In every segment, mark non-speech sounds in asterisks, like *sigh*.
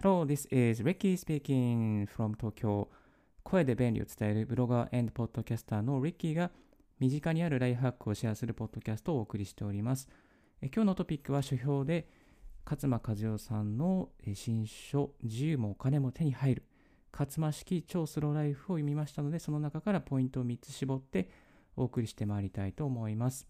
Hello, this is Ricky speaking from Tokyo. 声で便利を伝えるブロガーポッドキャスターの Ricky が身近にあるライフハックをシェアするポッドキャストをお送りしております。え今日のトピックは書評で勝間和代さんの新書自由もお金も手に入る勝間式超スローライフを読みましたのでその中からポイントを3つ絞ってお送りしてまいりたいと思います。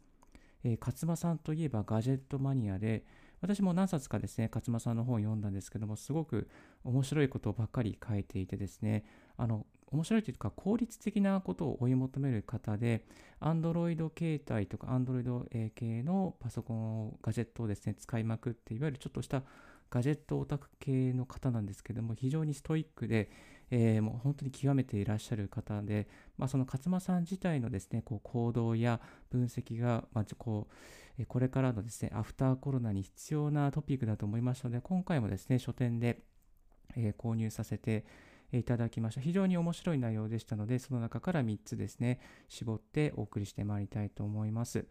え、勝間さんといえばガジェットマニアで私も何冊かですね、勝間さんの本を読んだんですけども、すごく面白いことばっかり書いていてですね、あの、面白いというか効率的なことを追い求める方で、Android 携帯とか Android 系のパソコンを、ガジェットをですね、使いまくって、いわゆるちょっとしたガジェットオタク系の方なんですけども、非常にストイックで、えー、もう本当に極めていらっしゃる方で、まあ、その勝間さん自体のですね、こう行動や分析が、まあ、こう、これからのですね、アフターコロナに必要なトピックだと思いましたので、今回もですね、書店で、え、購入させていただきました。非常に面白い内容でしたので、その中から3つですね、絞ってお送りしてまいりたいと思います。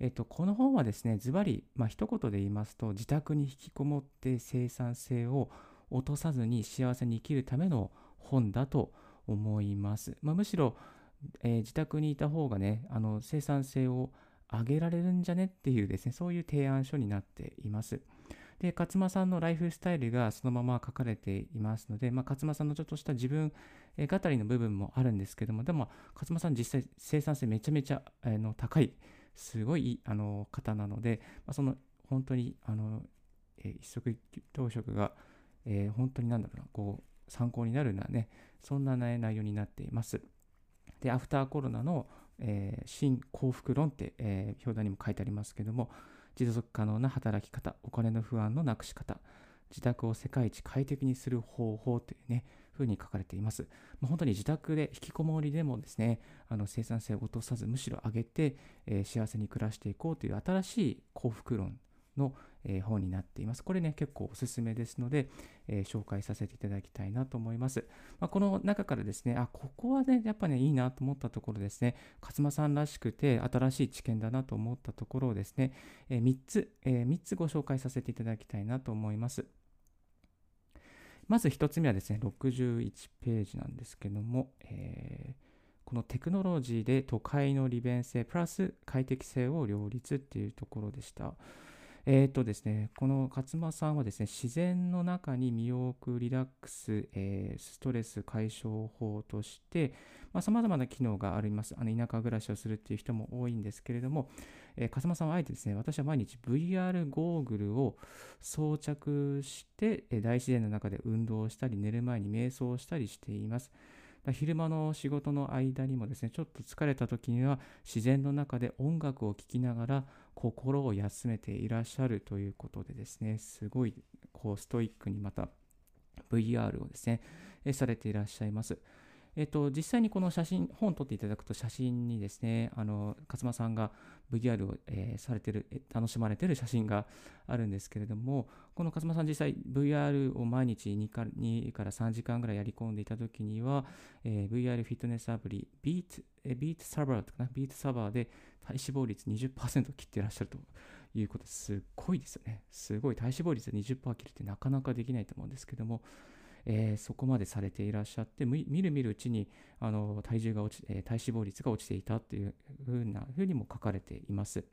えっと、この本はですね、ズバリ、まあ、一言で言いますと、自宅に引きこもって生産性を落とさずに幸せに生きるための本だと思います。まあ、むしろ、えー、自宅にいた方がね、あの生産性を上げられるんじゃねっていうですね、そういう提案書になっています。で、勝間さんのライフスタイルがそのまま書かれていますので、まあ、勝間さんのちょっとした自分語りの部分もあるんですけども、でも、勝間さん実際生産性めちゃめちゃあの高い、すごいあの方なので、まあ、その本当にあの、え一足当職が、えー、本当になんだろうな、こう、参考になるようなね、そんな、内容になっています。で、アフターコロナの、えー、新幸福論って、えー、表題にも書いてありますけども、持続可能な働き方、お金の不安のなくし方、自宅を世界一快適にする方法というね、ふうに書かれています。まあ、本当に自宅で引きこもりでもですね、あの生産性を落とさず、むしろ上げて、えー、幸せに暮らしていこうという新しい幸福論の、えー、本になっています。これね、結構おすすめですので、えー、紹介させていただきたいなと思います。まあ、この中からですね、あ、ここはね、やっぱね、いいなと思ったところですね、勝間さんらしくて新しい知見だなと思ったところをですね、えー、3つ、え3つご紹介させていただきたいなと思います。まず1つ目はですね、61ページなんですけども、えーこのテクノロジーで都会の利便性プラス快適性を両立っていうところでした。えっ、ー、とですね、この勝間さんはですね、自然の中に身を置くリラックス、えー、ストレス解消法として、さまざ、まな機能があります。あの田舎暮らしをするっていう人も多いんですけれども、えー、勝間さんはあえてですね、私は毎日 VR ゴーグルを装着して、え大自然の中で運動したり、寝る前に瞑想したりしています。昼間の仕事の間にもですね、ちょっと疲れた時には自然の中で音楽を聴きながら心を休めていらっしゃるということでですね、すごいこうストイックにまた VR をですね、されていらっしゃいます。えっと、実際にこの写真、本を撮っていただくと写真にですね、あの、勝間さんが VR を、えー、されてる、楽しまれてる写真があるんですけれども、この勝間さん実際 VR を毎日2から ,2 から3時間ぐらいやり込んでいたときには、えー、VR フィットネスアプリ、ビート、えビートサーバーとかな、ビートサーバーで体脂肪率20%を切っていらっしゃるということすっごいですよね。すごい体脂肪率20%切るってなかなかできないと思うんですけども、えー、そこまでされていらっしゃって、みるみるうちにあの体重が落ち、えー、体脂肪率が落ちていたというふうなふうにも書かれています。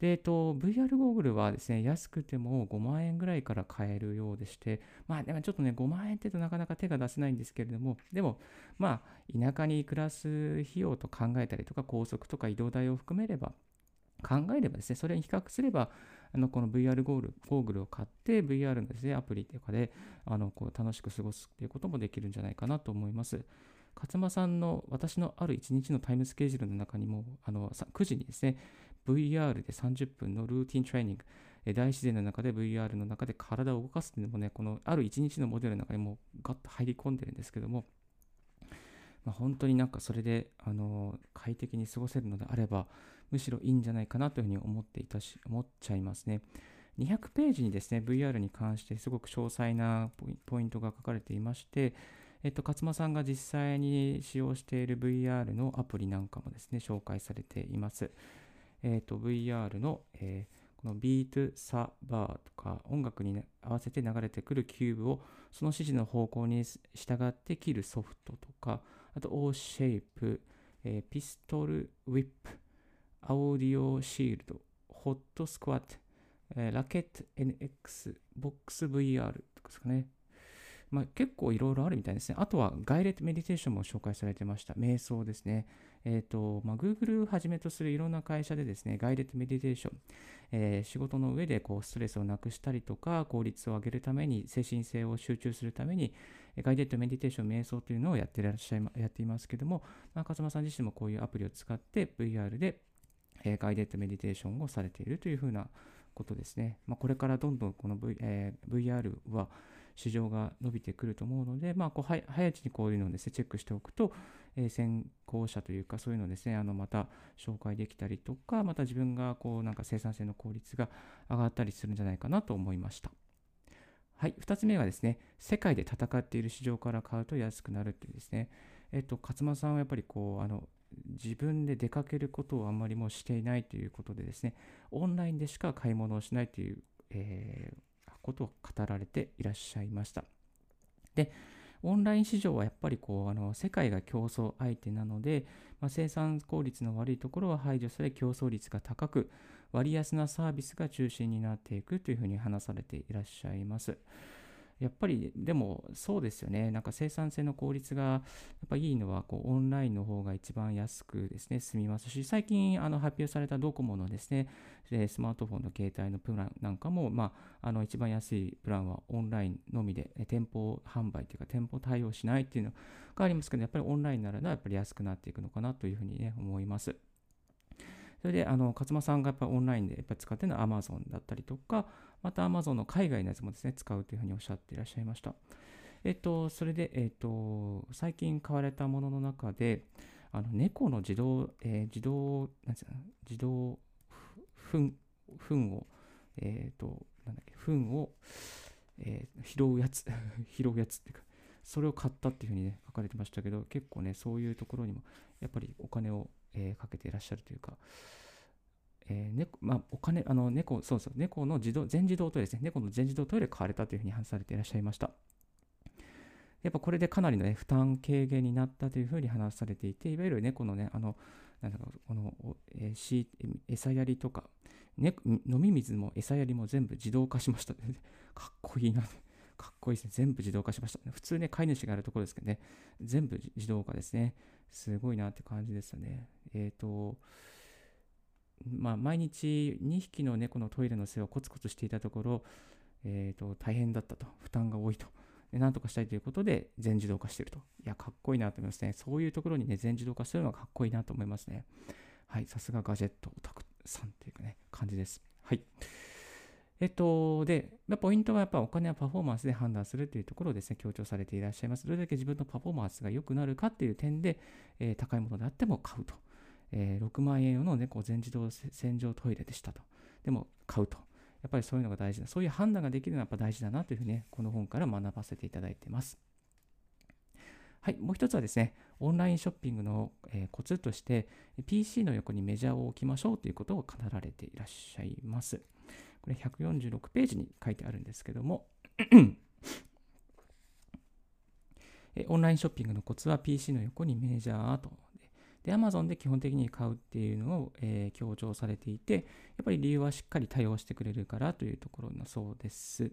で、えっと、VR ゴーグルはですね、安くても5万円ぐらいから買えるようでして、まあでもちょっとね、5万円ってとなかなか手が出せないんですけれども、でも、まあ、田舎に暮らす費用と考えたりとか、高速とか移動代を含めれば、考えればですね、それに比較すれば、あのこの VR ゴールゴーグルを買って VR のですね、アプリとかであのこう楽しく過ごすっていうこともできるんじゃないかなと思います。勝間さんの私のある1日のタイムスケジュールの中にもあの9時にですね、VR で30分のルーティントレーニング、大自然の中で VR の中で体を動かすっていうのもね、このある1日のモデルの中にもガッと入り込んでるんですけども、まあ、本当になんかそれであの快適に過ごせるのであれば、むしろいいんじゃないかなというふうに思っていたし、思っちゃいますね。200ページにですね、VR に関してすごく詳細なポイントが書かれていまして、えっと、勝間さんが実際に使用している VR のアプリなんかもですね、紹介されています。えっと、VR の、えー、この Beat Saber とか音楽に、合わせて流れてくるキューブをその指示の方向に従って切るソフトとか、あと OhShape、えー、 Pistol Whip、 Audioshield、 Hot Squat、えー、 Racket NX、 BoxVR とかですかね。まあ、結構いろいろあるみたいですね。あとは、 Guided Meditation も紹介されてました。瞑想ですね。え、ー、と、まあ、Google をはじめとするいろんな会社でですね、ガイレットメディテーション、えー、仕事の上でこうストレスをなくしたりとか、効率を上げるために、精神性を集中するために、ガイデットメディテーション、瞑想というのをやってらっしゃい、やっていますけども、まあ、勝間さん自身もこういうアプリを使って VR で、えー、ガイデットメディテーションをされているというふうなことですね。まあ、これからどんどんこの、v えー、VR は市場が伸びてくると思うので、まあ、こう早いうちにこういうのをです、ね、チェックしておくと、え、先行者というか、そういうのをですね、あのまた紹介できたりとか、また自分がこうなんか生産性の効率が上がったりするんじゃないかなと思いました。はい、2つ目はですね、世界で戦っている市場から買うと安くなるっていうですね、えっと、勝間さんはやっぱりこう、あの、自分で出かけることをあんまりもしていないということでですね、オンラインでしか買い物をしないという、えー、ことを語られていらっしゃいました。で、オンライン市場はやっぱりこうあの世界が競争相手なので、まあ、生産効率の悪いところは排除され競争率が高く割安なサービスが中心になっていくというふうに話されていらっしゃいます。やっぱりでもそうですよね。なんか生産性の効率がやっぱいいのはこうオンラインの方が一番安くですね、済みますし、最近あの発表されたドコモのですね、スマートフォンの携帯のプランなんかも、まあ、あの一番安いプランはオンラインのみで、店舗販売というか店舗対応しないっていうのがありますけど、やっぱりオンラインならやっぱり安くなっていくのかなというふうにね、思います。それで、あの、勝間さんがやっぱオンラインでやっぱ使ってるのは Amazon だったりとか、また Amazon の海外のやつもですね、使うというふうにおっしゃっていらっしゃいました。えっと、それで、えっと、最近買われたものの中で、あの猫の自動、えー、自動、なんつうの、自動、糞、糞を、えっ、ー、と、なんだっけ、糞を、えー、拾うやつ、*laughs* 拾うやつっていうか、それを買ったっていうふうにね、書かれてましたけど、結構ね、そういうところにも、やっぱりお金を、えー、かけていらっしゃるというか、えー、猫、まあ、お金、あの、猫、そうそう、猫の自動、全自動トイレですね。猫の全自動トイレ買われたというふうに話されていらっしゃいました。やっぱこれでかなりの、ね、負担軽減になったというふうに話されていて、いわゆる猫のね、あの、なんだろう、この、えー、餌やりとか、ね、飲み水も餌やりも全部自動化しました。*laughs* かっこいいな。かっこいいですね。全部自動化しました。普通ね、飼い主がやるところですけどね、全部自動化ですね。すごいなって感じですよね。えっ、ー、と、まあ、毎日2匹の猫のトイレの世話をコツコツしていたところ、えー、と大変だったと、負担が多いと。なんとかしたいということで全自動化していると。いや、かっこいいなと思いますね。そういうところにね、全自動化するのはかっこいいなと思いますね。はい、さすがガジェットオタクさんっていうかね、感じです。はい。えっと、で、ポイントはやっぱお金はパフォーマンスで判断するというところをですね、強調されていらっしゃいます。どれだけ自分のパフォーマンスが良くなるかっていう点で、えー、高いものであっても買うと。えー、6万円用の猫全自動洗浄トイレでしたと。でも買うと。やっぱりそういうのが大事だ。そういう判断ができるのはやっぱ大事だなというふうにね、この本から学ばせていただいています。はい、もう一つはですね、オンラインショッピングの、えー、コツとして、PC の横にメジャーを置きましょうということを語られていらっしゃいます。これ146ページに書いてあるんですけどもオンラインショッピングのコツは PC の横にメジャーとで、Amazon で基本的に買うっていうのを、えー、強調されていて、やっぱり理由はしっかり対応してくれるからというところだそうです。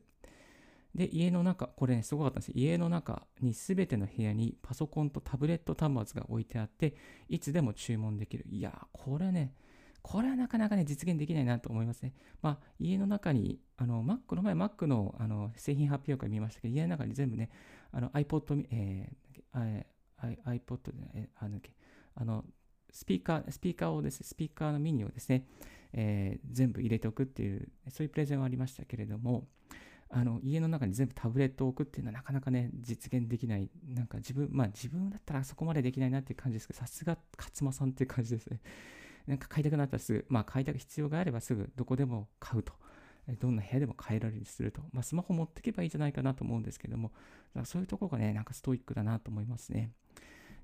で、家の中、これね、すごかったんです家の中に全ての部屋にパソコンとタブレット端末が置いてあって、いつでも注文できる。いやこれね、これはなかなかね、実現できないなと思いますね。まあ、家の中に、あの、Mac の前、Mac のあの製品発表会見ましたけど、家の中に全部ね、あの iPod、えー、iPod で、あの、あの、スピーカー、スピーカーをですね、スピーカーのミニをですね、えー、全部入れておくっていう、そういうプレゼンはありましたけれども、あの、家の中に全部タブレットを置くっていうのはなかなかね、実現できない。なんか自分、まあ自分だったらそこまでできないなっていう感じですけど、さすが勝間さんっていう感じですね。*laughs* なんか買いたくなったらすぐ、まあ買いたく必要があればすぐどこでも買うと。どんな部屋でも買えられるにすると。まあスマホ持ってけばいいんじゃないかなと思うんですけども、そういうところがね、なんかストイックだなと思いますね。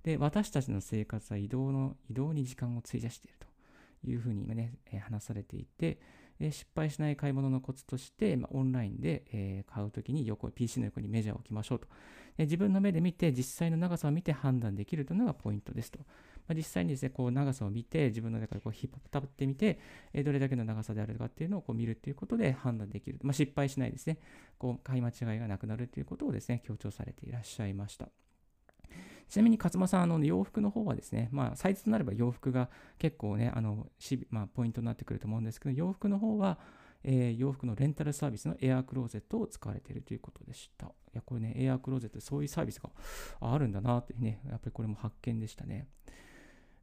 で、私たちの生活は移動の、移動に時間を費やしているというふうに今ね、え話されていて、え失敗しない買い物のコツとして、まあ、オンラインで、え買うときに横、PC の横にメジャーを置きましょうと。え自分の目で見て、実際の長さを見て判断できるというのがポイントですと。まあ、実際にですね、こう長さを見て、自分の中でこう引っ張ってみて、えどれだけの長さであるかっていうのをこう見るということで判断できる。まあ、失敗しないですね。こう買い間違いがなくなるということをですね、強調されていらっしゃいました。ちなみに勝間さん、あの洋服の方はですね、まあ、サイズとなれば洋服が結構ね、あのまあ、ポイントになってくると思うんですけど、洋服の方は、えー、洋服のレンタルサービスのエアークローゼットを使われているということでした。いや、これね、エアークローゼット、そういうサービスがあるんだなってね、やっぱりこれも発見でしたね。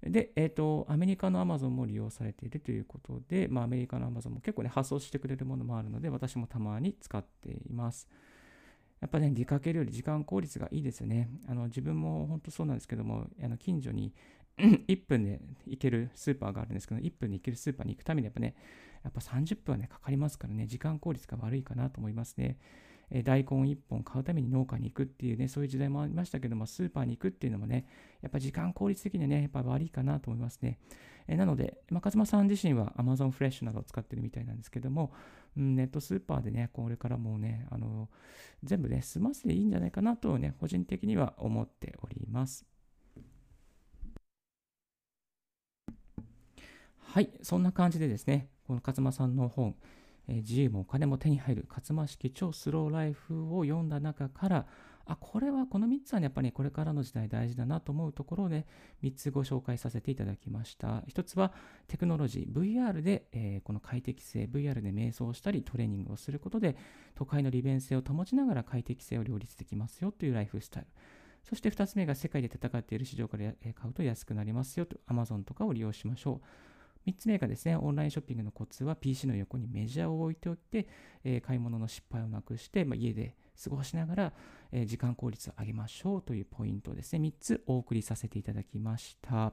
で、えっ、ー、と、アメリカのアマゾンも利用されているということで、まあ、アメリカのアマゾンも結構ね、発送してくれるものもあるので、私もたまに使っています。やっぱね、出かけるより時間効率がいいですよね。あの自分も本当そうなんですけども、あの近所に *clears throat* 1分で行けるスーパーがあるんですけど、1分で行けるスーパーに行くためにやっぱね、やっぱ30分はね、かかりますからね、時間効率が悪いかなと思いますね。え大根1本買うために農家に行くっていうね、そういう時代もありましたけども、スーパーに行くっていうのもね、やっぱ時間効率的にはね、やっぱ悪いかなと思いますね。えなので、まあ、勝間さん自身は Amazon Fresh などを使ってるみたいなんですけども、うん、ネットスーパーでね、これからもうね、あの、全部ね、済ませていいんじゃないかなとね、個人的には思っております。はい、そんな感じでですね、この勝間さんの本、え、自由もお金も手に入る勝間式超スローライフを読んだ中から、あ、これはこの3つはね、やっぱり、ね、これからの時代大事だなと思うところをね、3つご紹介させていただきました。1つはテクノロジー、VR で、えー、この快適性、VR で瞑想したりトレーニングをすることで、都会の利便性を保ちながら快適性を両立できますよというライフスタイル。そして2つ目が世界で戦っている市場から買うと安くなりますよと、Amazon とかを利用しましょう。3つ目がですね、オンラインショッピングのコツは PC の横にメジャーを置いておいて、えー、買い物の失敗をなくして、まあ、家で過ごしながら、えー、時間効率を上げましょうというポイントをですね、3つお送りさせていただきました。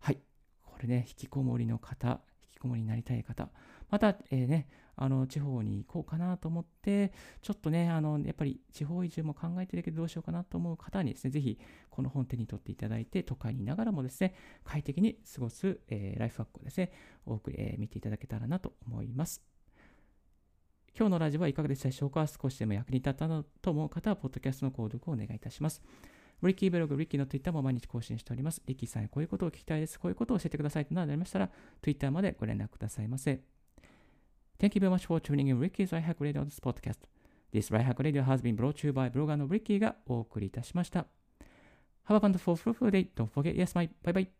はい。これね、引きこもりの方、引きこもりになりたい方、また、えー、ね、あの地方に行こうかなと思って、ちょっとね、あのやっぱり地方移住も考えてるけどどうしようかなと思う方にですね、ぜひこの本手に取っていただいて、都会にいながらもですね、快適に過ごす、えー、ライフワークをですね、多く、えー、見ていただけたらなと思います。今日のラジオはいかがでしたでしょうか？少しでも役に立ったなと思う方は、ポッドキャストの購読をお願いいたします。リッキーブログ、リッキーの Twitter も毎日更新しております。リッキーさん、こういうことを聞きたいです。こういうことを教えてくださいとなりましたら、Twitter までご連絡くださいませ。Thank you very much for tuning in Ricky's Right Hack Radio this podcast. This Right Hack Radio has been brought to you by ブロガーの Ricky がお送りいたしました。Have a wonderful, fruitful day. Don't forget, yes, my. Bye bye.